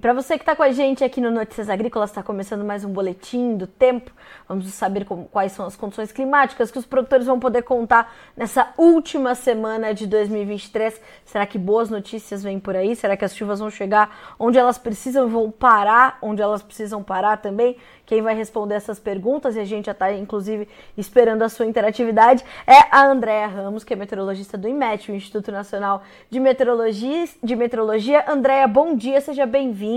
Para você que está com a gente aqui no Notícias Agrícolas, está começando mais um boletim do tempo. Vamos saber como, quais são as condições climáticas que os produtores vão poder contar nessa última semana de 2023. Será que boas notícias vêm por aí? Será que as chuvas vão chegar onde elas precisam vão parar onde elas precisam parar também? Quem vai responder essas perguntas, e a gente já está, inclusive, esperando a sua interatividade, é a Andréa Ramos, que é meteorologista do IMET, o Instituto Nacional de Meteorologia. De Meteorologia. Andréa, bom dia, seja bem-vinda.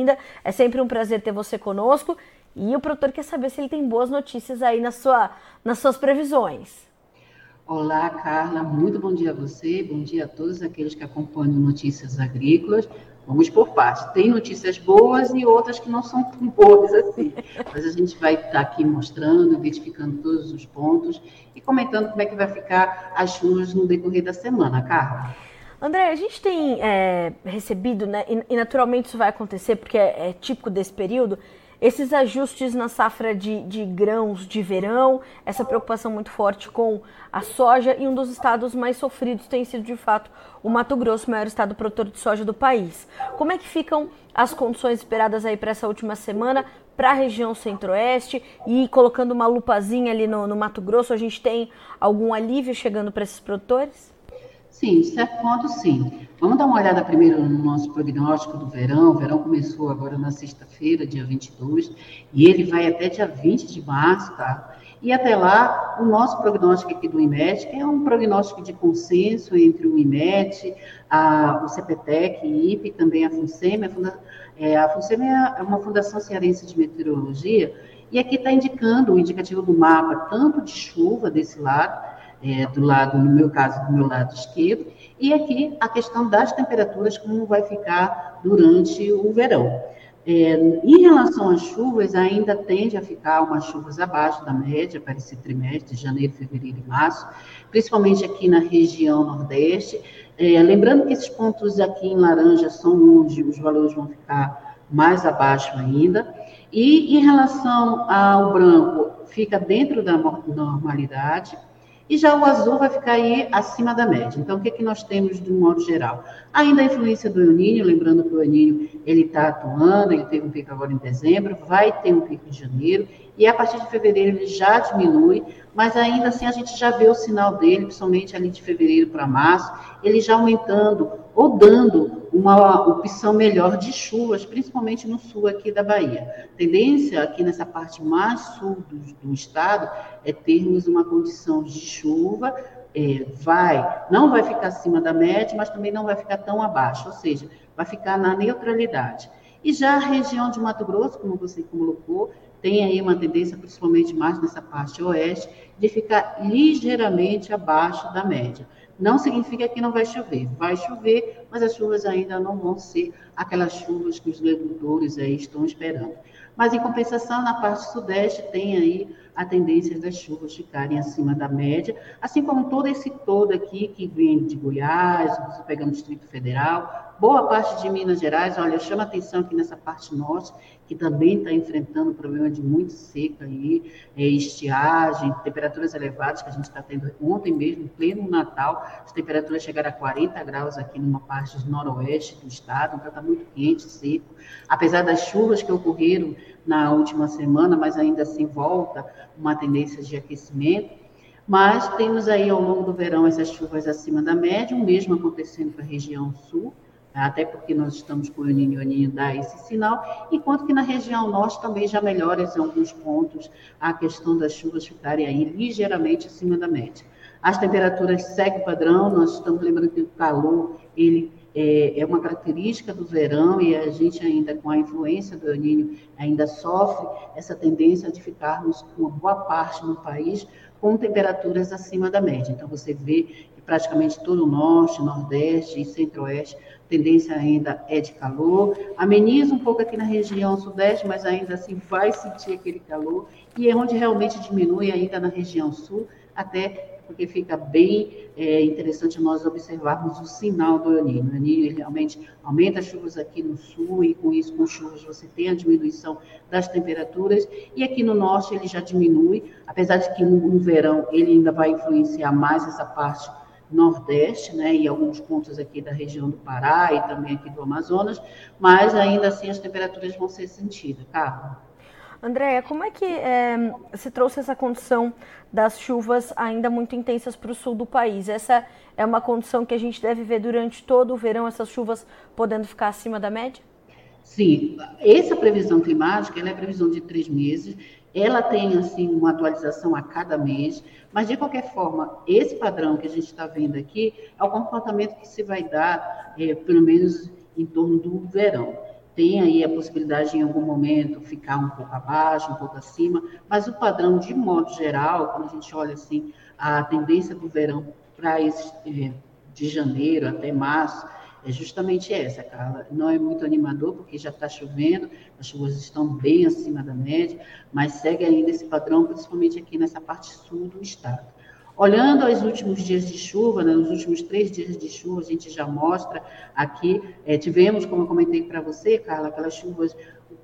É sempre um prazer ter você conosco. E o produtor quer saber se ele tem boas notícias aí na sua, nas suas previsões. Olá, Carla, muito bom dia a você, bom dia a todos aqueles que acompanham Notícias Agrícolas. Vamos por partes. Tem notícias boas e outras que não são tão boas assim. Mas a gente vai estar aqui mostrando, identificando todos os pontos e comentando como é que vai ficar as chuvas no decorrer da semana, Carla. André, a gente tem é, recebido, né, e, naturalmente isso vai acontecer porque é, é típico desse período, esses ajustes na safra de, de, grãos de verão, essa preocupação muito forte com a soja, e um dos estados mais sofridos tem sido, de fato, o Mato Grosso, o maior estado produtor de soja do país. Como é que ficam as condições esperadas aí para essa última semana para a região centro-oeste e colocando uma lupazinha ali no, no Mato Grosso, a gente tem algum alívio chegando para esses produtores? Sim, de certo ponto, sim. Vamos dar uma olhada primeiro no nosso prognóstico do verão. O verão começou agora na sexta-feira, dia 22, e ele vai até dia 20 de março, tá? E até lá, o nosso prognóstico aqui do IMET, que é um prognóstico de consenso entre o IMET, a, o CPTEC, IPE, também a FUNSEM. A, funda, é, a FUNSEM é, é uma fundação cearense de meteorologia, e aqui está indicando o indicativo do mapa, tanto de chuva desse lado, é, do lado, no meu caso, do meu lado esquerdo, e aqui a questão das temperaturas, como vai ficar durante o verão. É, em relação às chuvas, ainda tende a ficar umas chuvas abaixo da média para esse trimestre, janeiro, fevereiro e março, principalmente aqui na região nordeste. É, lembrando que esses pontos aqui em laranja são onde os valores vão ficar mais abaixo ainda. E em relação ao branco, fica dentro da normalidade. E já o azul vai ficar aí acima da média. Então, o que, é que nós temos de um modo geral? Ainda a influência do El lembrando que o El ele está atuando, ele teve um pico agora em dezembro, vai ter um pico em janeiro, e a partir de fevereiro ele já diminui, mas ainda assim a gente já vê o sinal dele, principalmente ali de fevereiro para março, ele já aumentando ou dando uma opção melhor de chuvas, principalmente no sul aqui da Bahia. Tendência aqui nessa parte mais sul do, do estado é termos uma condição de chuva, é, vai, não vai ficar acima da média, mas também não vai ficar tão abaixo, ou seja, vai ficar na neutralidade. E já a região de Mato Grosso, como você colocou, tem aí uma tendência, principalmente mais nessa parte oeste, de ficar ligeiramente abaixo da média. Não significa que não vai chover, vai chover, mas as chuvas ainda não vão ser aquelas chuvas que os agricultores aí estão esperando. Mas, em compensação, na parte sudeste tem aí a tendência das chuvas ficarem acima da média, assim como todo esse todo aqui que vem de Goiás, você pega no Distrito Federal, boa parte de Minas Gerais, olha, chama atenção aqui nessa parte norte, que também está enfrentando o problema de muito seca aí, é, estiagem, temperaturas elevadas que a gente está tendo ontem mesmo, pleno Natal, as temperaturas chegaram a 40 graus aqui numa parte do noroeste do estado, então está muito quente, seco. Apesar das chuvas que ocorreram na última semana, mas ainda assim volta uma tendência de aquecimento. Mas temos aí ao longo do verão essas chuvas acima da média, o mesmo acontecendo para a região sul, até porque nós estamos com o Ninho, Ninho dá esse sinal, enquanto que na região norte também já melhora em alguns pontos a questão das chuvas ficarem aí ligeiramente acima da média. As temperaturas seguem o padrão, nós estamos lembrando que o calor, ele é, é, uma característica do verão e a gente ainda com a influência do El Niño ainda sofre essa tendência de ficarmos uma boa parte no país com temperaturas acima da média. Então você vê que praticamente todo o norte, nordeste e centro-oeste tendência ainda é de calor, ameniza um pouco aqui na região sudeste, mas ainda assim vai sentir aquele calor, e é onde realmente diminui ainda na região sul, até porque fica bem é, interessante nós observarmos o sinal do El. O El realmente aumenta as chuvas aqui no sul, e com isso, com chuvas, você tem a diminuição das temperaturas, e aqui no norte ele já diminui, apesar de que no, no verão ele ainda vai influenciar mais essa parte Nordeste, né, e alguns pontos aqui da região do Pará e também aqui do Amazonas, mas ainda assim as temperaturas vão ser sentidas, Carla. Andréia, como é que é, se trouxe essa condição das chuvas ainda muito intensas para o sul do país? Essa é uma condição que a gente deve ver durante todo o verão, essas chuvas podendo ficar acima da média? Sim, essa previsão climática é previsão de três meses ela tem assim uma atualização a cada mês, mas de qualquer forma, esse padrão que a gente está vendo aqui é o comportamento que se vai dar, é, pelo menos em torno do verão. Tem aí a possibilidade de, em algum momento, ficar um pouco abaixo, um pouco acima, mas o padrão, de modo geral, quando a gente olha assim, a tendência do verão para é, de janeiro até março, é justamente essa, Carla. Não é muito animador, porque já está chovendo, as chuvas estão bem acima da média, mas segue ainda esse padrão, principalmente aqui nessa parte sul do estado. Olhando os últimos dias de chuva, né, nos últimos três dias de chuva, a gente já mostra aqui, é, tivemos, como eu comentei para você, Carla, aquelas chuvas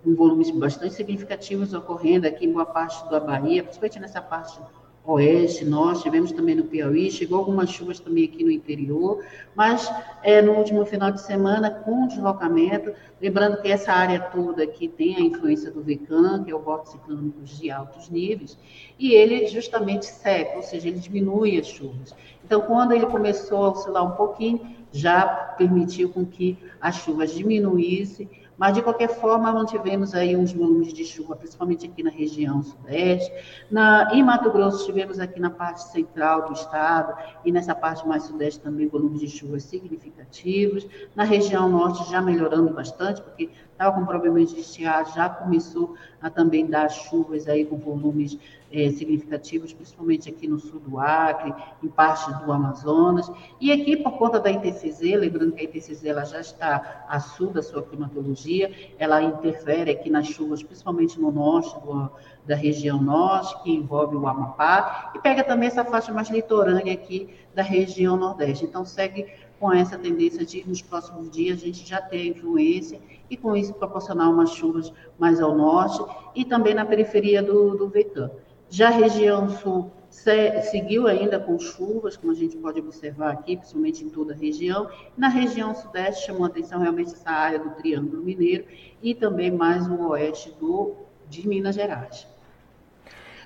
com volumes bastante significativos ocorrendo aqui em boa parte da Bahia, principalmente nessa parte oeste, nós tivemos também no Piauí, chegou algumas chuvas também aqui no interior, mas é, no último final de semana, com deslocamento, lembrando que essa área toda aqui tem a influência do VECAM, que é o vórtice ciclônico de altos níveis, e ele justamente seca, ou seja, ele diminui as chuvas. Então, quando ele começou a oscilar um pouquinho, já permitiu com que as chuvas diminuíssem, mas, de qualquer forma, mantivemos aí uns volumes de chuva, principalmente aqui na região sudeste. Na, em Mato Grosso, tivemos aqui na parte central do estado e nessa parte mais sudeste também volumes de chuvas significativos. Na região norte, já melhorando bastante, porque estava com problemas de estiagem, já começou a também dar chuvas aí com volumes é, significativos, principalmente aqui no sul do Acre, em parte do Amazonas. E aqui, por conta da ITCZ, lembrando que a ITCZ ela já está a sul da sua climatologia, ela interfere aqui nas chuvas, principalmente no norte do, da região norte, que envolve o Amapá, e pega também essa faixa mais litorânea aqui da região nordeste. Então, segue com essa tendência de, nos próximos dias, a gente já ter influência e, com isso, proporcionar umas chuvas mais ao norte e também na periferia do, do VECAM. Já a região sul se, seguiu ainda com chuvas, como a gente pode observar aqui, principalmente em toda a região. Na região sudeste chamou atenção realmente essa área do Triângulo Mineiro e também mais o oeste do, de Minas Gerais.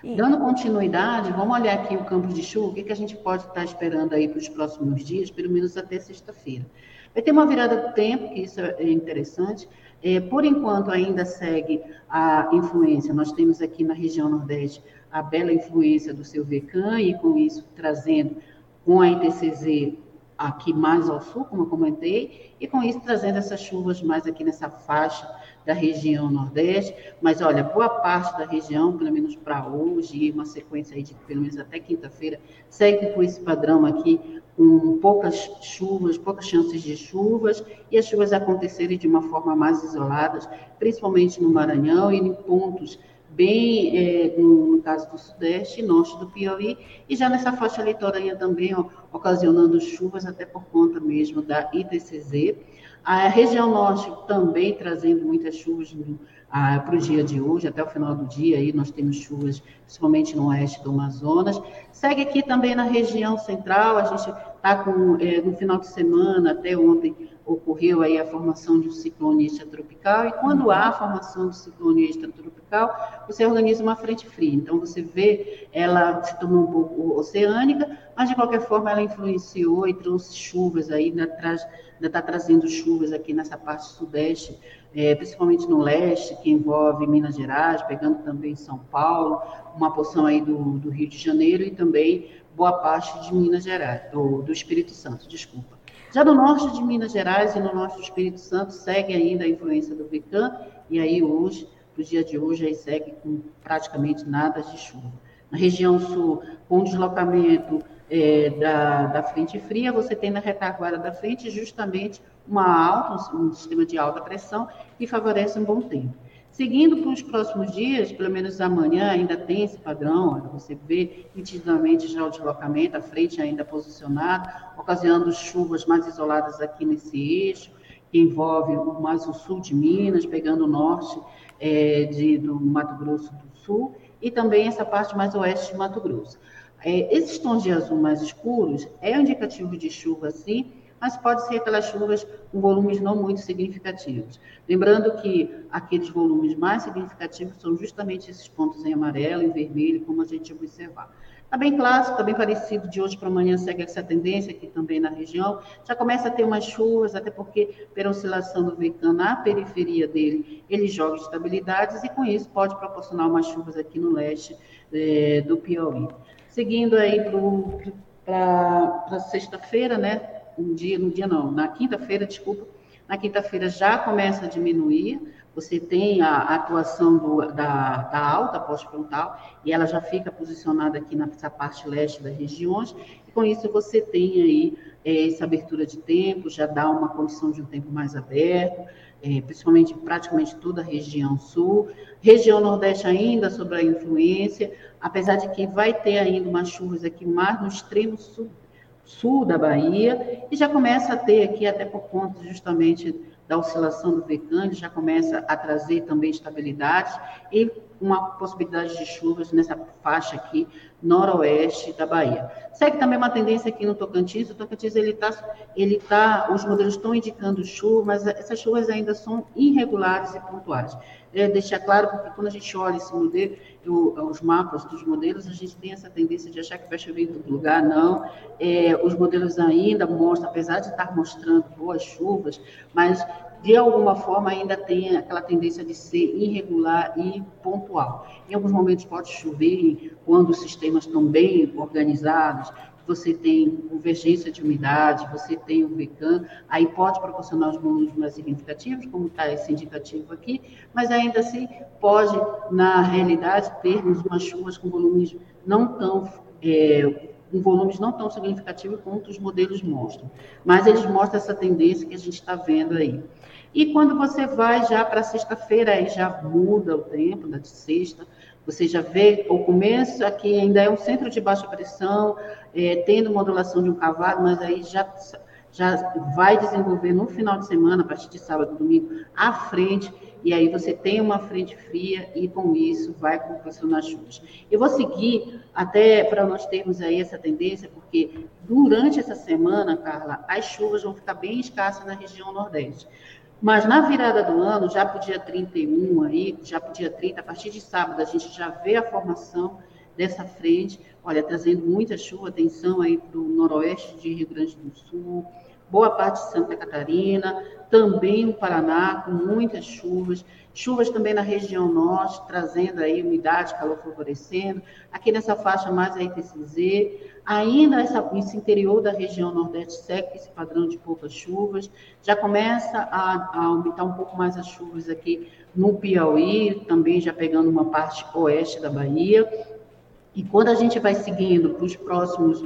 Dando continuidade, vamos olhar aqui o campo de chuva, o que, que a gente pode estar esperando aí para os próximos dias, pelo menos até sexta-feira. Vai ter uma virada do tempo, que isso é interessante. É, por enquanto, ainda segue a influência. Nós temos aqui na região Nordeste a bela influência do seu VECAM e com isso trazendo com a ITCZ aqui mais ao sul, como eu comentei, e com isso trazendo essas chuvas mais aqui nessa faixa da região Nordeste, mas olha, boa parte da região, pelo menos para hoje, uma sequência aí de pelo menos até quinta-feira, segue com esse padrão aqui, com poucas chuvas, poucas chances de chuvas, e as chuvas acontecerem de uma forma mais isolada, principalmente no Maranhão e em pontos bem é, no, caso do Sudeste e Norte do Piauí, e já nessa faixa litorânea também, ó, ocasionando chuvas até por conta mesmo da ITCZ. A região Norte também trazendo muitas chuvas para o dia de hoje, até o final do dia, aí nós temos chuvas, principalmente no oeste do Amazonas. Segue aqui também na região central, a gente está com, é, no final de semana, até ontem, ocorreu aí a formação de um ciclone extratropical, e quando há a formação do ciclone extratropical, você organiza uma frente fria. Então, você vê, ela se tornou um pouco oceânica, mas de qualquer forma ela influenciou e trouxe chuvas aí, ainda está trazendo chuvas aqui nessa parte sudeste, é, principalmente no leste, que envolve Minas Gerais, pegando também São Paulo, uma porção aí do, do Rio de Janeiro e também boa parte de Minas Gerais, do, do Espírito Santo, desculpa. Já no norte de Minas Gerais e no norte do Espírito Santo segue ainda a influência do VECAM, e aí hoje, no dia de hoje, aí segue com praticamente nada de chuva. Na região sul, com deslocamento é, da, da frente fria, você tem na retaguarda da frente justamente uma alta, um, sistema de alta pressão que favorece um bom tempo. Seguindo para os próximos dias, pelo menos amanhã ainda tem esse padrão, você vê nitidamente já o deslocamento, a frente ainda posicionada, ocasionando chuvas mais isoladas aqui nesse eixo, que envolve mais o sul de Minas, pegando o norte é, de, do Mato Grosso do Sul, e também essa parte mais oeste de Mato Grosso. É, esses tons de azul mais escuros é um indicativo de chuva, sim, mas pode ser aquelas chuvas com volumes não muito significativos. Lembrando que aqueles volumes mais significativos são justamente esses pontos em amarelo e vermelho, como a gente observar. Está bem clássico, está bem parecido, de hoje para amanhã segue essa tendência aqui também na região. Já começa a ter umas chuvas, até porque, pela oscilação do VECAN na periferia dele, ele joga estabilidades e, com isso, pode proporcionar umas chuvas aqui no leste é, do Piauí. Seguindo aí para sexta-feira, né? Um dia, no dia não, na quinta-feira, desculpa, na quinta-feira já começa a diminuir, você tem a atuação do, da, da alta pós-frontal e ela já fica posicionada aqui nessa parte leste das regiões, e com isso você tem aí é, essa abertura de tempo, já dá uma condição de um tempo mais aberto, é, principalmente praticamente toda a região sul, região nordeste ainda sobre a influência, apesar de que vai ter ainda umas chuvas aqui mais no extremo sul, sul da Bahia, e já começa a ter aqui, até por conta justamente da oscilação do Vecande já começa a trazer também estabilidade e uma possibilidade de chuvas nessa faixa aqui noroeste da Bahia. Segue também uma tendência aqui no Tocantins, o Tocantins ele está, ele tá, os modelos estão indicando chuva, mas essas chuvas ainda são irregulares e pontuais. É, deixar claro, porque quando a gente olha esse modelo, os mapas dos modelos, a gente tem essa tendência de achar que vai chover em todo lugar, não. É, os modelos ainda mostram, apesar de estar mostrando boas chuvas, mas de alguma forma ainda tem aquela tendência de ser irregular e pontual. Em alguns momentos pode chover quando os sistemas estão bem organizados, você tem convergência de umidade, você tem o VECAM, aí pode proporcionar os volumes mais significativos, como está esse indicativo aqui, mas ainda assim pode, na realidade, termos umas chuvas com volumes não tão é, com volumes não tão significativos quanto os modelos mostram. Mas eles mostram essa tendência que a gente está vendo aí. E quando você vai já para sexta-feira, aí já muda o tempo da sexta, você já vê o começo aqui ainda é um centro de baixa pressão, é, tendo modulação de um cavalo, mas aí já, já vai desenvolver no final de semana, a partir de sábado, domingo, à frente, e aí você tem uma frente fria e com isso vai proporcionar chuvas. Eu vou seguir até para nós termos aí essa tendência, porque durante essa semana, Carla, as chuvas vão ficar bem escassas na região nordeste. Mas na virada do ano, já para o dia 31 aí, já para o dia 30, a partir de sábado, a gente já vê a formação dessa frente, olha, trazendo muita chuva, atenção aí para o noroeste de Rio Grande do Sul, boa parte de Santa Catarina, também o Paraná, com muitas chuvas, chuvas também na região norte, trazendo aí umidade, calor favorecendo, aqui nessa faixa mais a ITCZ, ainda essa, esse interior da região nordeste segue esse padrão de poucas chuvas, já começa a, a aumentar um pouco mais as chuvas aqui no Piauí, também já pegando uma parte oeste da Bahia, e quando a gente vai seguindo para os próximos,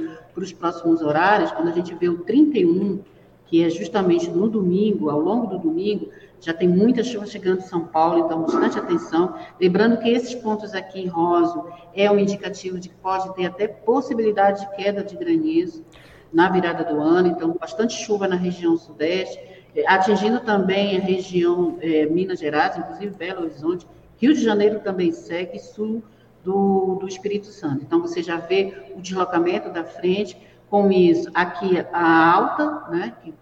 próximos horários, quando a gente vê o 31, que é justamente no domingo, ao longo do domingo, já tem muita chuva chegando em São Paulo, então bastante atenção. Lembrando que esses pontos aqui em rosa é um indicativo de que pode ter até possibilidade de queda de granizo na virada do ano, então bastante chuva na região sudeste, eh, atingindo também a região é, Minas Gerais, inclusive Belo Horizonte, Rio de Janeiro também segue, sul do, do Espírito Santo. Então você já vê o deslocamento da frente, com isso, aqui a alta, né, que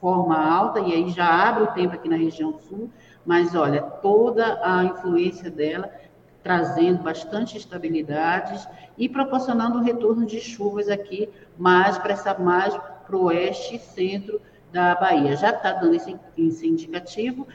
forma alta, e aí já abre o tempo aqui na região sul, mas olha, toda a influência dela trazendo bastante estabilidades e proporcionando um retorno de chuvas aqui mais para essa mais para o oeste e centro da Bahia. Já está dando esse, esse indicativo,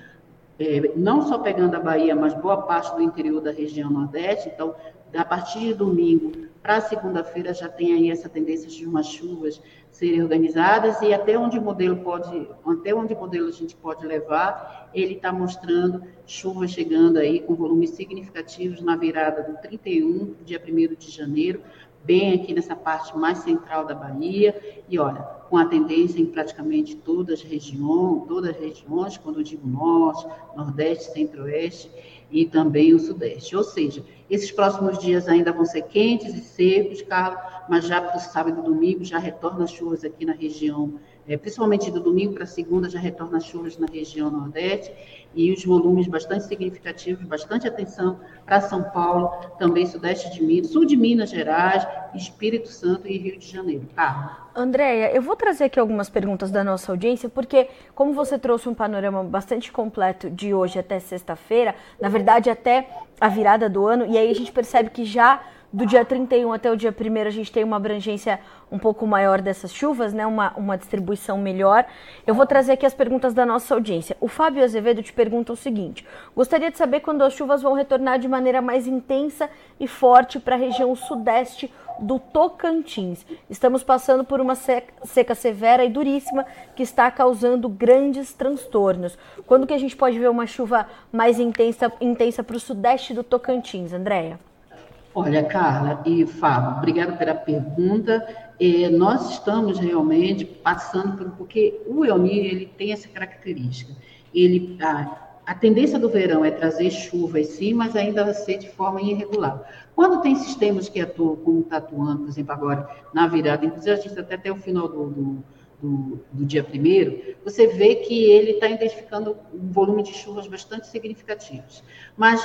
é, não só pegando a Bahia, mas boa parte do interior da região Nordeste. Então, a partir de domingo para segunda-feira já tem aí essa tendência de umas chuvas serem organizadas e até onde o modelo pode, até onde modelo a gente pode levar, ele está mostrando chuvas chegando aí com volumes significativos na virada do 31, dia 1 de janeiro, bem aqui nessa parte mais central da Bahia, e olha, com a tendência em praticamente todas as regiões, todas as regiões, quando eu digo norte, nordeste, centro-oeste e também o sudeste. Ou seja, esses próximos dias ainda vão ser quentes e secos, Carlos, mas já para o sábado e domingo já retornam as chuvas aqui na região é, principalmente do domingo para segunda, já retorna as chuvas na região nordeste e os volumes bastante significativos, bastante atenção para São Paulo, também sudeste de Minas, sul de Minas Gerais, Espírito Santo e Rio de Janeiro. Tá. Andréia, eu vou trazer aqui algumas perguntas da nossa audiência, porque como você trouxe um panorama bastante completo de hoje até sexta-feira, na verdade até a virada do ano, e aí a gente percebe que já do dia 31 até o dia 1 a gente tem uma abrangência um pouco maior dessas chuvas, né? uma, uma distribuição melhor. Eu vou trazer aqui as perguntas da nossa audiência. O Fábio Azevedo te pergunta o seguinte: gostaria de saber quando as chuvas vão retornar de maneira mais intensa e forte para a região sudeste do Tocantins. Estamos passando por uma seca severa e duríssima que está causando grandes transtornos. Quando que a gente pode ver uma chuva mais intensa, intensa para o sudeste do Tocantins, Andréia? Olha, Carla e Fábio, obrigada pela pergunta. É, nós estamos realmente passando por porque o El Niño ele tem essa característica. Ele a, a tendência do verão é trazer chuvas, sim, mas ainda vai ser de forma irregular. Quando tem sistemas que atuam, como está atuando, por exemplo, agora na virada, inclusive a gente até até o final do, do do, do dia primeiro, você vê que ele está identificando um volume de chuvas bastante significativos. Mas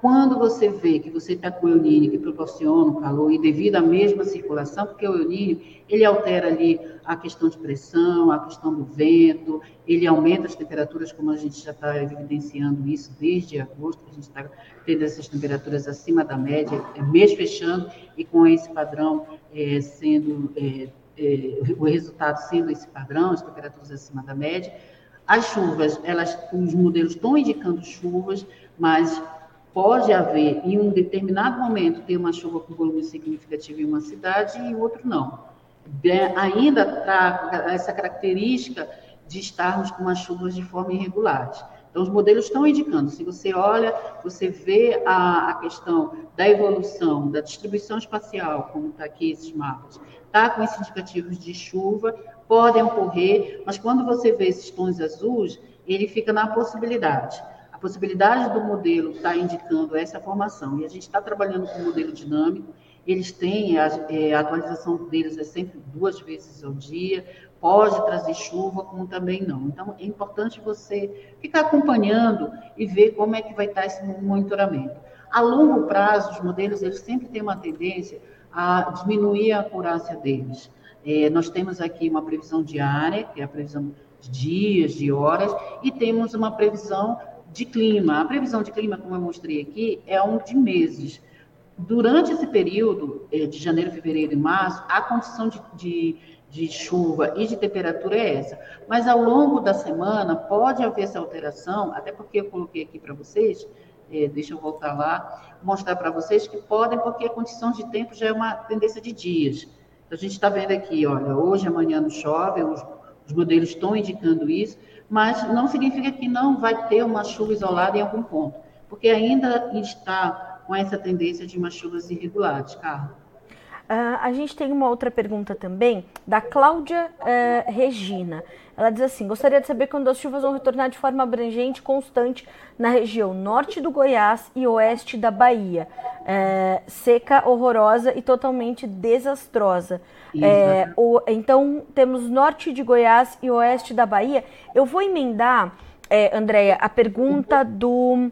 quando você vê que você está com o El que proporciona o calor, e devido à mesma circulação, porque o El ele altera ali a questão de pressão, a questão do vento, ele aumenta as temperaturas, como a gente já está evidenciando isso desde agosto, a gente está tendo essas temperaturas acima da média, é mês fechando, e com esse padrão é, sendo é, o resultado sendo esse padrão, as temperaturas acima da média. As chuvas, elas, os modelos estão indicando chuvas, mas pode haver, em um determinado momento, ter uma chuva com volume significativo em uma cidade e em outro não. Ainda está essa característica de estarmos com as chuvas de forma irregulares. Então, os modelos estão indicando, se você olha, você vê a, a questão da evolução, da distribuição espacial, como está aqui esses mapas, está com esses indicativos de chuva, podem ocorrer, mas quando você vê esses tons azuis, ele fica na possibilidade. A possibilidade do modelo está indicando essa formação, e a gente está trabalhando com modelo dinâmico, eles têm, a, é, a atualização deles é sempre duas vezes ao dia, pode trazer chuva, como também não. Então, é importante você ficar acompanhando e ver como é que vai estar esse monitoramento. A longo prazo, os modelos eles sempre têm uma tendência a diminuir a acurácia deles. É, nós temos aqui uma previsão diária, que é a previsão de dias, de horas, e temos uma previsão de clima. A previsão de clima, como eu mostrei aqui, é um de meses. Durante esse período, é, de janeiro, fevereiro e março, a condição de, de, de chuva e de temperatura é essa. Mas ao longo da semana pode haver essa alteração, até porque eu coloquei aqui para vocês, é, deixa eu voltar lá, mostrar para vocês que podem, porque a condição de tempo já é uma tendência de dias. A gente está vendo aqui, olha, hoje, amanhã não chove, os, os modelos estão indicando isso, mas não significa que não vai ter uma chuva isolada em algum ponto, porque ainda está com essa tendência de umas chuvas irregulares, Carlos. Uh, a gente tem uma outra pergunta também, da Cláudia uh, Regina. Ela diz assim: gostaria de saber quando as chuvas vão retornar de forma abrangente e constante na região norte do Goiás e oeste da Bahia. Uh, seca, horrorosa e totalmente desastrosa. O, então, temos norte de Goiás e oeste da Bahia. Eu vou emendar, é, Andréia, a pergunta do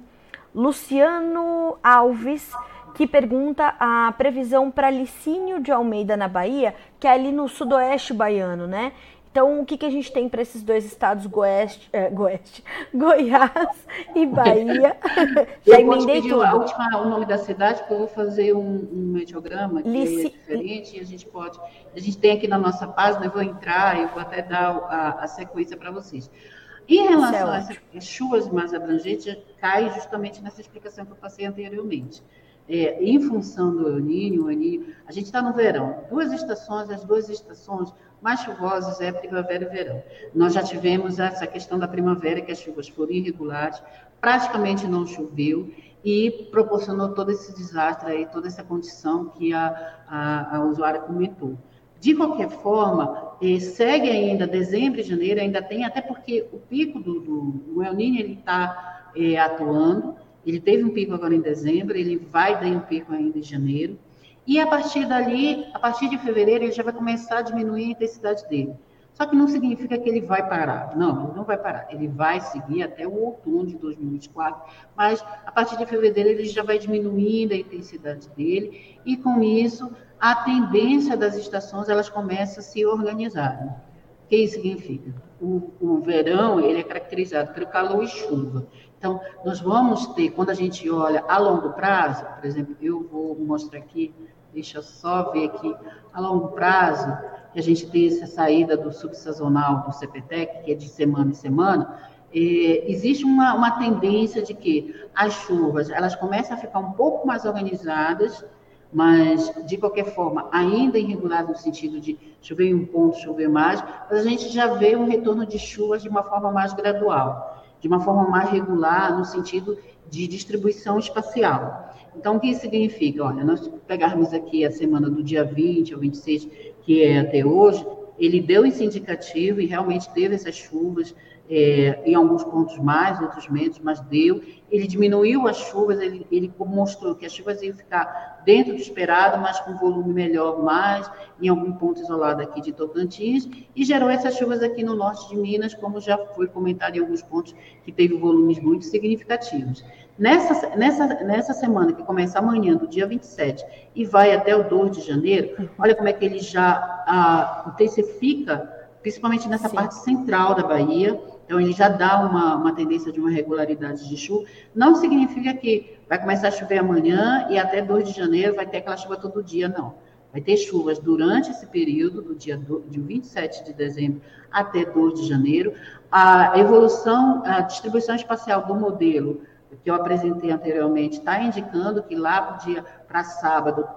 Luciano Alves que pergunta a previsão para Licínio de Almeida, na Bahia, que é ali no sudoeste baiano, né? Então, o que, que a gente tem para esses dois estados, Goeste, é, Goeste, Goiás e Bahia? Já emendei tudo. A última, o nome da cidade, porque eu vou fazer um, um mediograma que Lici... é diferente e a gente pode... A gente tem aqui na nossa página, eu vou entrar, eu vou até dar a, a sequência para vocês. Em relação é a essas chuvas mais abrangentes, cai justamente nessa explicação que eu passei anteriormente é, em função do El Niño, a gente está no verão, duas estações, as duas estações mais chuvosas é primavera e verão. Nós já tivemos essa questão da primavera, que as chuvas foram irregulares, praticamente não choveu e proporcionou todo esse desastre aí, toda essa condição que a, a, a usuária comentou. De qualquer forma, eh, segue ainda dezembro e janeiro, ainda tem, até porque o pico do, do, do El Niño está eh, atuando, ele teve um pico agora em dezembro, ele vai dar um pico ainda em janeiro. E a partir dali, a partir de fevereiro, ele já vai começar a diminuir a intensidade dele. Só que não significa que ele vai parar. Não, ele não vai parar. Ele vai seguir até o outono de 2024, mas a partir de fevereiro ele já vai diminuindo a intensidade dele e com isso a tendência das estações elas começam a se organizarem. O que isso significa? O, o verão ele é caracterizado pelo calor e chuva. Então, nós vamos ter, quando a gente olha a longo prazo, por exemplo, eu vou mostrar aqui, deixa eu só ver aqui, a longo prazo, que a gente tem essa saída do subsazonal do CPTEC, que é de semana em semana, é, existe uma, uma tendência de que as chuvas elas começam a ficar um pouco mais organizadas, mas de qualquer forma ainda irregulares no sentido de chover um ponto, chover mais, mas a gente já vê um retorno de chuvas de uma forma mais gradual, de uma forma mais regular no sentido de distribuição espacial. Então, o que isso significa? Olha, nós pegarmos aqui a semana do dia 20 ao 26, que é até hoje, ele deu esse indicativo e realmente teve essas chuvas, é, em alguns pontos mais, outros menos, mas deu. Ele diminuiu as chuvas, ele, ele mostrou que as chuvas iam ficar dentro do esperado, mas com volume melhor mais, em algum ponto isolado aqui de Tocantins, e gerou essas chuvas aqui no norte de Minas, como já foi comentado em alguns pontos, que teve volumes muito significativos. Nessa, nessa, nessa semana, que começa amanhã, do dia 27, e vai até o 2 de janeiro, olha como é que ele já ah, intensifica, principalmente nessa Sim. parte central da Bahia, então, ele já dá uma, uma tendência de uma regularidade de chuva. Não significa que vai começar a chover amanhã e até 2 de janeiro vai ter aquela chuva todo dia, não. Vai ter chuvas durante esse período, do dia do, de 27 de dezembro até 2 de janeiro. A evolução, a distribuição espacial do modelo que eu apresentei anteriormente está indicando que lá para dia para sábado,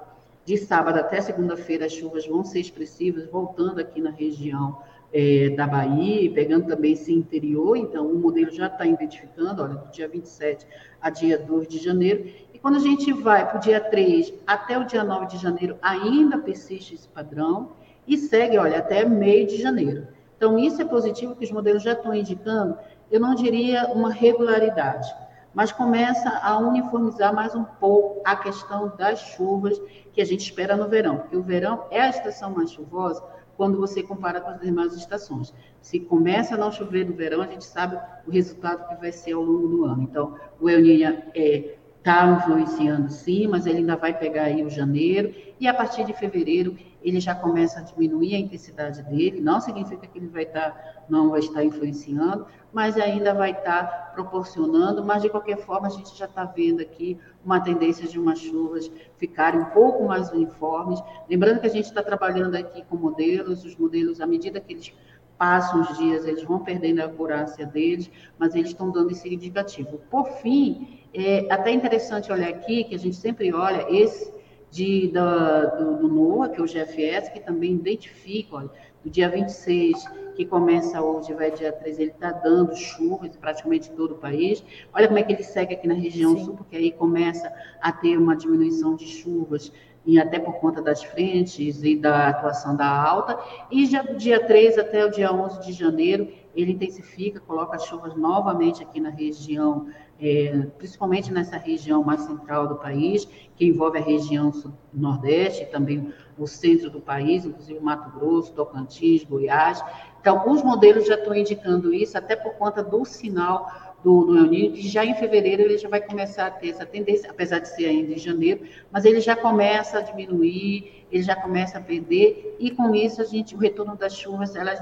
de sábado até segunda-feira, as chuvas vão ser expressivas, voltando aqui na região é, da Bahia, pegando também esse interior, então o modelo já está identificando, olha, do dia 27 a dia 2 de janeiro, e quando a gente vai para o dia 3 até o dia 9 de janeiro, ainda persiste esse padrão, e segue, olha, até meio de janeiro. Então, isso é positivo, que os modelos já estão indicando, eu não diria uma regularidade, mas começa a uniformizar mais um pouco a questão das chuvas que a gente espera no verão, porque o verão é a estação mais chuvosa, quando você compara com as demais estações. Se começa a não chover no verão, a gente sabe o resultado que vai ser ao longo do ano. Então, o El Niño é, está influenciando sim, mas ele ainda vai pegar aí o janeiro, e a partir de fevereiro ele já começa a diminuir a intensidade dele, não significa que ele vai estar, tá, não vai estar influenciando, mas ainda vai estar tá proporcionando, mas de qualquer forma a gente já está vendo aqui uma tendência de umas chuvas ficarem um pouco mais uniformes, lembrando que a gente está trabalhando aqui com modelos, os modelos, à medida que eles passam os dias, eles vão perdendo a acurácia deles, mas eles estão dando esse indicativo. Por fim, é até interessante olhar aqui, que a gente sempre olha, esse de, da, do, do NOAA, que é o GFS, que também identifica, olha, do dia 26, que começa hoje, vai dia 3, ele está dando chuvas praticamente todo o país. Olha como é que ele segue aqui na região Sim. sul, porque aí começa a ter uma diminuição de chuvas, e até por conta das frentes e da atuação da alta. E já do dia 3 até o dia 11 de janeiro, ele intensifica, coloca chuvas novamente aqui na região é, principalmente nessa região mais central do país, que envolve a região nordeste, também o centro do país, inclusive Mato Grosso, Tocantins, Goiás. Então, os modelos já estão indicando isso, até por conta do sinal do, do El Niño, que já em fevereiro ele já vai começar a ter essa tendência, apesar de ser ainda em janeiro, mas ele já começa a diminuir, ele já começa a perder, e com isso a gente, o retorno das chuvas, elas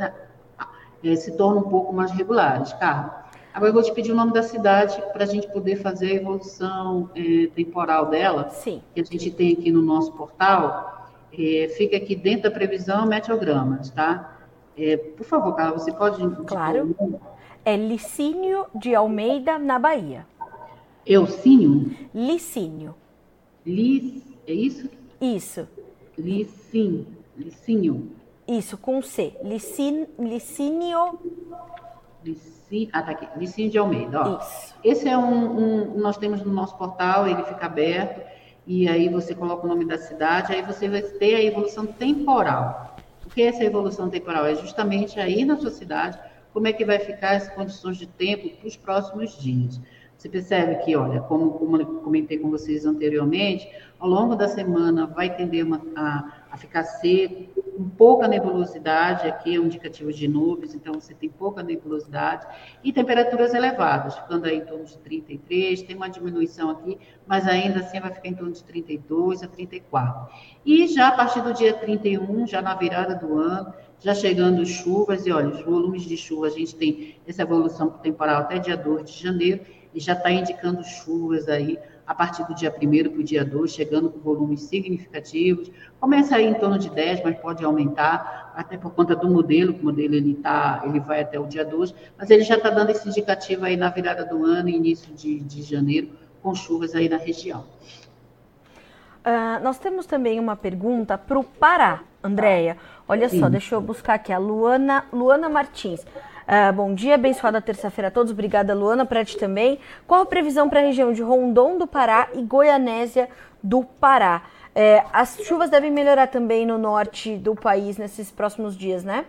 é, se tornam um pouco mais regulares, Carlos. Agora eu vou te pedir o nome da cidade para a gente poder fazer a evolução é, temporal dela, Sim. que a gente tem aqui no nosso portal. É, fica aqui dentro da previsão meteogramas, tá? É, por favor, Carla, você pode. Claro. É Licínio de Almeida, na Bahia. Elcínio? Licínio. Lic... É isso? Isso. Licínio. Licínio. Isso, com C. Licin... Licínio. Licínio. Ah, tá aqui. Licínio de Almeida. Ó. Isso. Esse é um, um, nós temos no nosso portal, ele fica aberto, e aí você coloca o nome da cidade, aí você vai ter a evolução temporal. O que é essa evolução temporal? É justamente aí na sua cidade, como é que vai ficar as condições de tempo para os próximos dias. Você percebe que, olha, como, como comentei com vocês anteriormente, ao longo da semana vai tender uma, a a ficar seco, com pouca nebulosidade, aqui é um indicativo de nuvens, então você tem pouca nebulosidade, e temperaturas elevadas, ficando aí em torno de 33, tem uma diminuição aqui, mas ainda assim vai ficar em torno de 32 a 34. E já a partir do dia 31, já na virada do ano, já chegando chuvas, e olha, os volumes de chuva, a gente tem essa evolução temporal até dia 2 de janeiro, e já está indicando chuvas aí a partir do dia 1 para o dia 2, chegando com volumes significativos. Começa aí em torno de 10, mas pode aumentar, até por conta do modelo, o modelo ele, tá, ele vai até o dia 2, mas ele já está dando esse indicativo aí na virada do ano, início de, de janeiro, com chuvas aí na região. Uh, nós temos também uma pergunta para o Pará, Andréia. Olha Sim. só, deixa eu buscar aqui a Luana, Luana Martins. Uh, bom dia, abençoada terça-feira a todos. Obrigada, Luana, para ti também. Qual a previsão para a região de Rondon do Pará e Goianésia do Pará? É, as chuvas devem melhorar também no norte do país nesses próximos dias, né?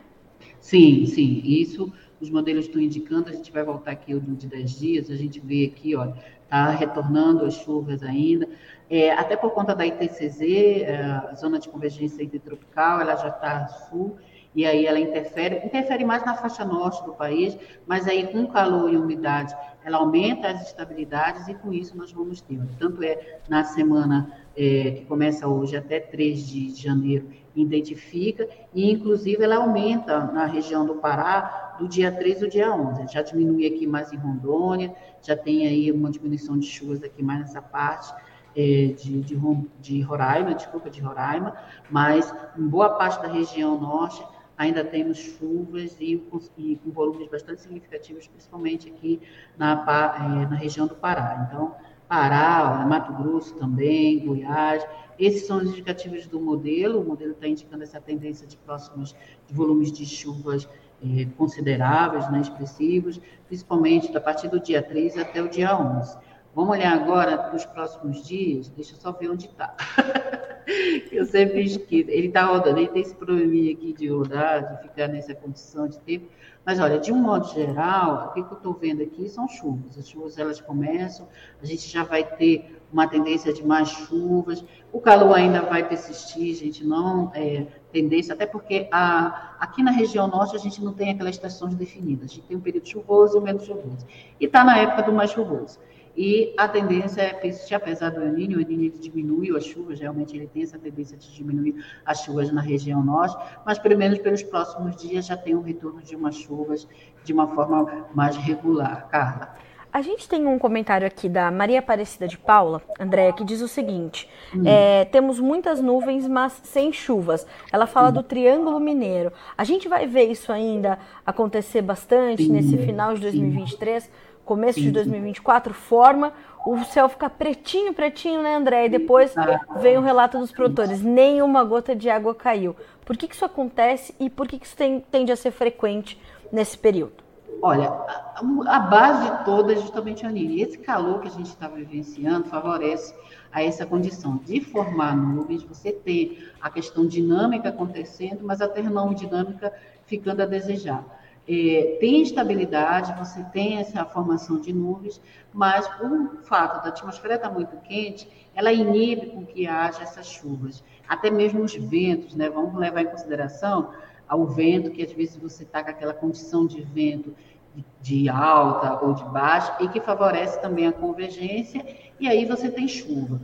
Sim, sim. Isso os modelos estão indicando. A gente vai voltar aqui no de 10 dias. A gente vê aqui, ó, tá retornando as chuvas ainda. É, até por conta da ITCZ, é, a zona de convergência intertropical, ela já está sul e aí ela interfere, interfere mais na faixa norte do país, mas aí com calor e umidade, ela aumenta as estabilidades e com isso nós vamos ter. Tanto é na semana é, que começa hoje até 3 de janeiro, identifica, e inclusive ela aumenta na região do Pará do dia 3 ao dia 11. Já diminui aqui mais em Rondônia, já tem aí uma diminuição de chuvas aqui mais nessa parte, de, de, de Roraima, desculpa, de Roraima, mas em boa parte da região norte ainda temos chuvas e, e com volumes bastante significativos, principalmente aqui na, é, na região do Pará. Então, Pará, Mato Grosso também, Goiás, esses são os indicativos do modelo. O modelo está indicando essa tendência de próximos de volumes de chuvas é, consideráveis, né, expressivos, principalmente a partir do dia 3 até o dia 11. Vamos olhar agora para os próximos dias, deixa eu só ver onde está. eu sempre esqueço. Ele está rodando, ele tem esse probleminha aqui de rodar, de ficar nessa condição de tempo. Mas olha, de um modo geral, o que, eu estou vendo aqui são chuvas. As chuvas elas começam, a gente já vai ter uma tendência de mais chuvas. O calor ainda vai persistir, gente não é, tendência, até porque a, aqui na região norte a gente não tem aquelas estações definidas. A gente tem um período chuvoso e um menos chuvoso. E está na época do mais chuvoso. E a tendência é persistir, apesar do El Niño, o El Niño diminuiu as chuvas, realmente ele tem essa tendência de diminuir as chuvas na região norte, mas pelo menos pelos próximos dias já tem um retorno de umas chuvas de uma forma mais regular. Carla. A gente tem um comentário aqui da Maria Aparecida de Paula, Andréia, que diz o seguinte: hum. é, temos muitas nuvens, mas sem chuvas. Ela fala hum. do Triângulo Mineiro. A gente vai ver isso ainda acontecer bastante sim, nesse final de 2023. Sim começo de 2024, forma, o céu fica pretinho, pretinho, né, André? E depois vem o relato dos produtores, nenhuma gota de água caiu. Por que, que isso acontece e por que, que isso tem, tende a ser frequente nesse período? Olha, a, a base toda é justamente a. Esse calor que a gente está vivenciando favorece a essa condição de formar nuvens, você ter a questão dinâmica acontecendo, mas a termodinâmica ficando a desejar é, tem estabilidade, você tem essa formação de nuvens, mas o fato da atmosfera estar muito quente, ela inibe com que haja essas chuvas. Até mesmo os ventos, né? Vamos levar em consideração o vento, que às vezes você está com aquela condição de vento de, de alta ou de baixa, e que favorece também a convergência, e aí você tem chuva.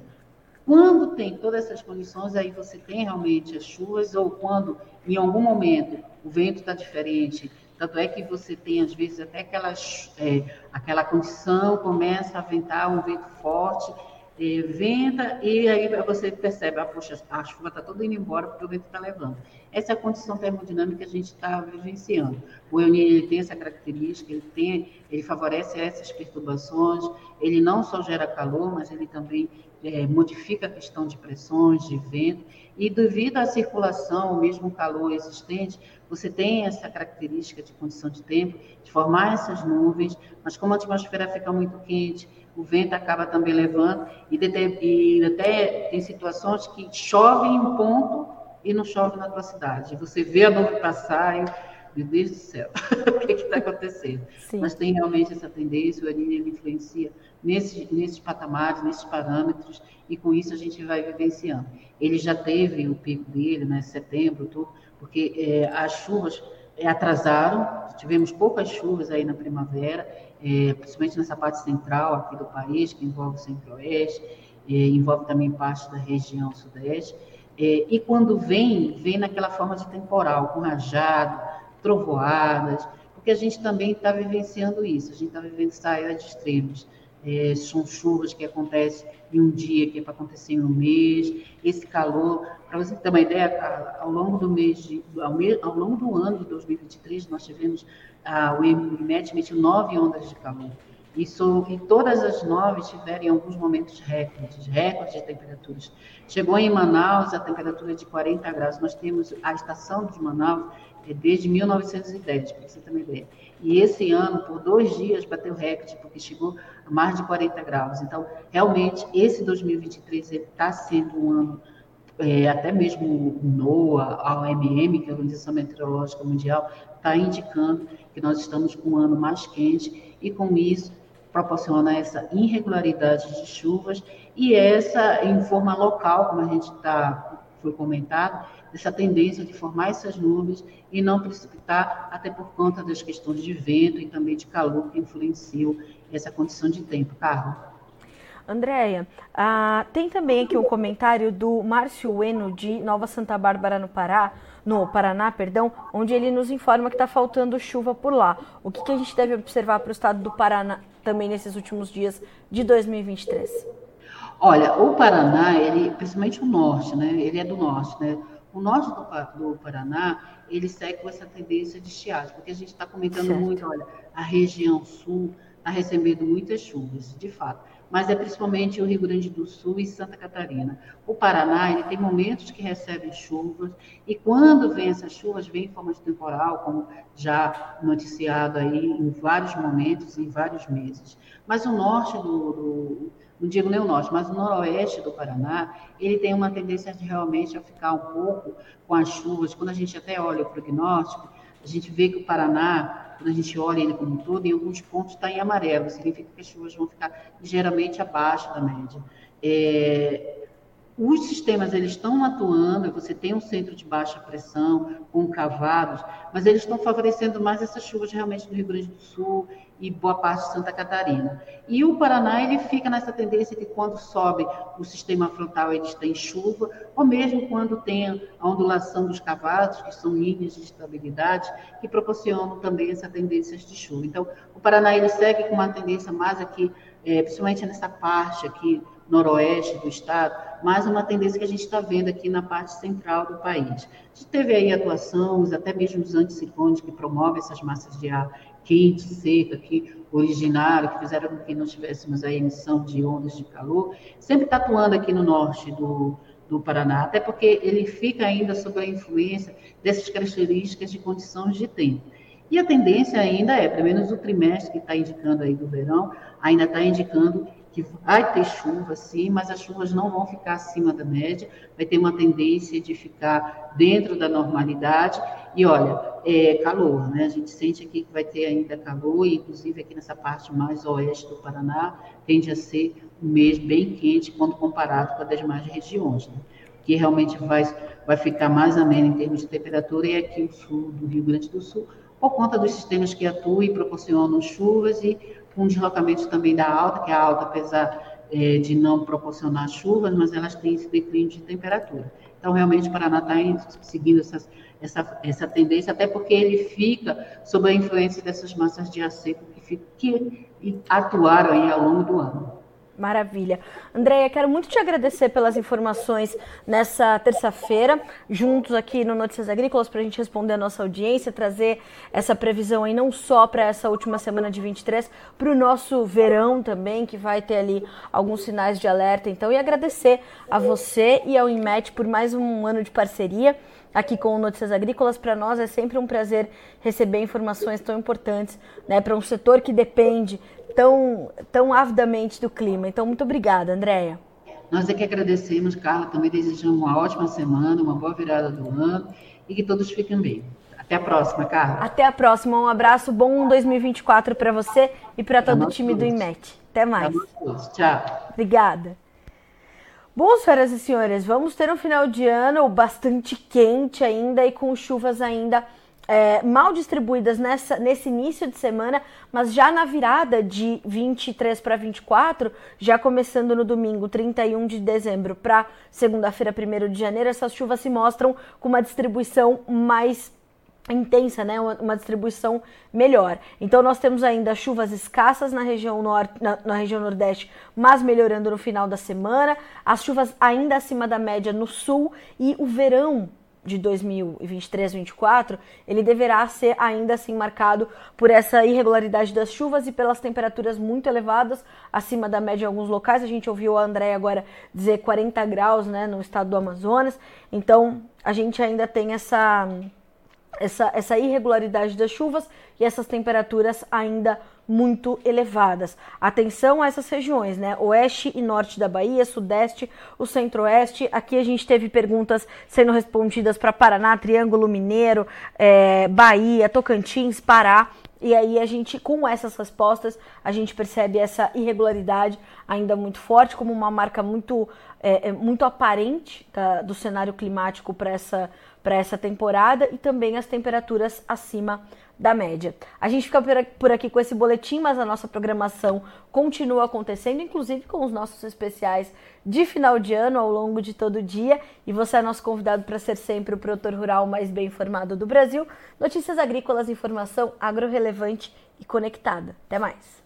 Quando tem todas essas condições, aí você tem realmente as chuvas, ou quando em algum momento o vento está diferente, tanto é que você tem, às vezes, até aquelas, é, aquela condição, começa a ventar um vento forte, é, venta, e aí você percebe, ah, poxa, a chuva está toda indo embora porque o vento está levando. Essa é a condição termodinâmica que a gente está vivenciando. O El Niño tem essa característica, ele, tem, ele favorece essas perturbações, ele não só gera calor, mas ele também é, modifica a questão de pressões, de vento, e devido à circulação, o mesmo calor existente, você tem essa característica de condição de tempo, de formar essas nuvens, mas como a atmosfera fica muito quente, o vento acaba também levando, e, e até tem situações que chove em um ponto e não chove na tua cidade. Você vê a nuvem passar e, meu Deus do céu, o que está está acontecendo. Sim. Mas tem realmente essa tendência, o ele influencia nesses, nesses patamares, nesses parâmetros, e com isso a gente vai vivenciando. Ele já teve o pico dele, né, setembro, tudo, porque é, as chuvas é, atrasaram, tivemos poucas chuvas aí na primavera, é, principalmente nessa parte central aqui do país, que envolve o centro-oeste, é, envolve também parte da região sudeste, é, e quando vem, vem naquela forma de temporal, com rajado, trovoadas, porque a gente também está vivenciando isso, a gente está vivendo saída de extremos. É, são chuvas que acontecem em um dia, que é para acontecer em um mês, esse calor. Para você ter uma ideia, ao longo do mês, de, ao, longo do ano de 2023, nós tivemos, a, o IMET emitiu nove ondas de calor. Isso, e todas as nove tiveram em alguns momentos recordes, recordes de temperaturas. Chegou em Manaus a temperatura de 40 graus. Nós temos a estação de Manaus é desde 1910, para você uma ideia. E esse ano, por dois dias, bateu recorde, porque chegou a mais de 40 graus. Então, realmente, esse 2023 está sendo um ano, é, até mesmo o NOAA, a OMM, que é a Organização Meteorológica Mundial, está indicando que nós estamos com um ano mais quente e, com isso, proporciona essa irregularidade de chuvas e essa, em forma local, como a gente está, foi comentado, essa tendência de formar essas nuvens e não precipitar, até por conta das questões de vento e também de calor que influenciam essa condição de tempo. Carlos? Andréia, ah, tem também aqui um comentário do Márcio Ueno, de Nova Santa Bárbara, no Pará, no Paraná, perdão, onde ele nos informa que está faltando chuva por lá. O que, que a gente deve observar para o estado do Paraná também nesses últimos dias de 2023? Olha, o Paraná, ele, principalmente o norte, né? Ele é do norte, né? O norte do, do Paraná, ele segue com essa tendência de estiagem, porque a gente está comentando certo. muito, olha, a região sul está recebendo muitas chuvas, de fato mas é principalmente o Rio Grande do Sul e Santa Catarina. O Paraná, ele tem momentos que recebe chuvas, e quando vem essas chuvas, vem em forma de temporal, como já noticiado aí em vários momentos, em vários meses. Mas o norte do, do não digo nem o norte, mas o noroeste do Paraná, ele tem uma tendência de realmente a ficar um pouco com as chuvas. Quando a gente até olha o prognóstico, a gente vê que o Paraná quando a gente olha ele como um todo, em alguns pontos está em amarelo, significa que as chuvas vão ficar ligeiramente abaixo da média. É, os sistemas eles estão atuando, você tem um centro de baixa pressão com cavados, mas eles estão favorecendo mais essas chuvas realmente do Rio Grande do Sul e boa parte de Santa Catarina. E o Paraná ele fica nessa tendência que quando sobe o sistema frontal está em chuva, ou mesmo quando tem a ondulação dos cavados, que são linhas de estabilidade, que proporcionam também essa tendência de chuva. Então, o Paraná ele segue com uma tendência mais aqui, é, principalmente nessa parte aqui noroeste do estado, mais uma tendência que a gente está vendo aqui na parte central do país. A gente teve aí atuações, até mesmo os anticiclones que promovem essas massas de ar quente, seca, que originaram, que fizeram com que não tivéssemos a emissão de ondas de calor, sempre está atuando aqui no norte do, do Paraná, até porque ele fica ainda sob a influência dessas características de condições de tempo. E a tendência ainda é, pelo menos o trimestre que está indicando aí do verão, ainda está indicando que vai ter chuva, sim, mas as chuvas não vão ficar acima da média, vai ter uma tendência de ficar dentro da normalidade. E olha, é calor, né? A gente sente aqui que vai ter ainda calor, e inclusive aqui nessa parte mais oeste do Paraná, tende a ser um mês bem quente quando comparado com as demais regiões, né? que realmente vai, vai ficar mais ameno em termos de temperatura, e aqui o sul do Rio Grande do Sul, por conta dos sistemas que atuam e proporcionam chuvas e com deslocamento também da alta, que a alta, apesar é, de não proporcionar chuvas, mas elas têm esse declínio de temperatura. Então, realmente, o Paraná está seguindo essas, essa, essa tendência, até porque ele fica sob a influência dessas massas de ar seco que, que atuaram aí ao longo do ano. Maravilha. Andréia, quero muito te agradecer pelas informações nessa terça-feira, juntos aqui no Notícias Agrícolas, para a gente responder a nossa audiência, trazer essa previsão aí não só para essa última semana de 23, para o nosso verão também, que vai ter ali alguns sinais de alerta. Então, e agradecer a você e ao IMET por mais um ano de parceria aqui com o Notícias Agrícolas. Para nós é sempre um prazer receber informações tão importantes né, para um setor que depende tão, tão avidamente do clima. Então, muito obrigada, Andréia. Nós é que agradecemos, Carla, também desejamos uma ótima semana, uma boa virada do ano e que todos fiquem bem. Até a próxima, Carla. Até a próxima. Um abraço, bom 2024 para você e para todo o time do IMET. Até mais. Tchau. Obrigada. Bom, senhoras e senhores, vamos ter um final de ano bastante quente ainda e com chuvas ainda é, mal distribuídas nessa, nesse início de semana, mas já na virada de 23 para 24, já começando no domingo 31 de dezembro para segunda-feira, 1 de janeiro, essas chuvas se mostram com uma distribuição mais intensa, né, uma, uma, distribuição melhor. Então nós temos ainda chuvas escassas na região norte, na, na, região nordeste, mas melhorando no final da semana. As chuvas ainda acima da média no sul e o verão de 2023-24, ele deverá ser ainda assim marcado por essa irregularidade das chuvas e pelas temperaturas muito elevadas, acima da média em alguns locais. A gente ouviu a André agora dizer 40 graus, né, no estado do Amazonas. Então, a gente ainda tem essa essa, essa irregularidade das chuvas e essas temperaturas ainda muito elevadas. Atenção a essas regiões, né? Oeste e norte da Bahia, sudeste, o centro-oeste. Aqui a gente teve perguntas sendo respondidas para Paraná, Triângulo Mineiro, é, Bahia, Tocantins, Pará. E aí a gente, com essas respostas, a gente percebe essa irregularidade ainda muito forte, como uma marca muito, é, é muito aparente da, do cenário climático para essa para essa temporada e também as temperaturas acima da média. A gente fica por aqui com esse boletim, mas a nossa programação continua acontecendo, inclusive com os nossos especiais de final de ano ao longo de todo o dia. E você é nosso convidado para ser sempre o produtor rural mais bem informado do Brasil. Notícias agrícolas, informação agro-relevante e conectada. Até mais!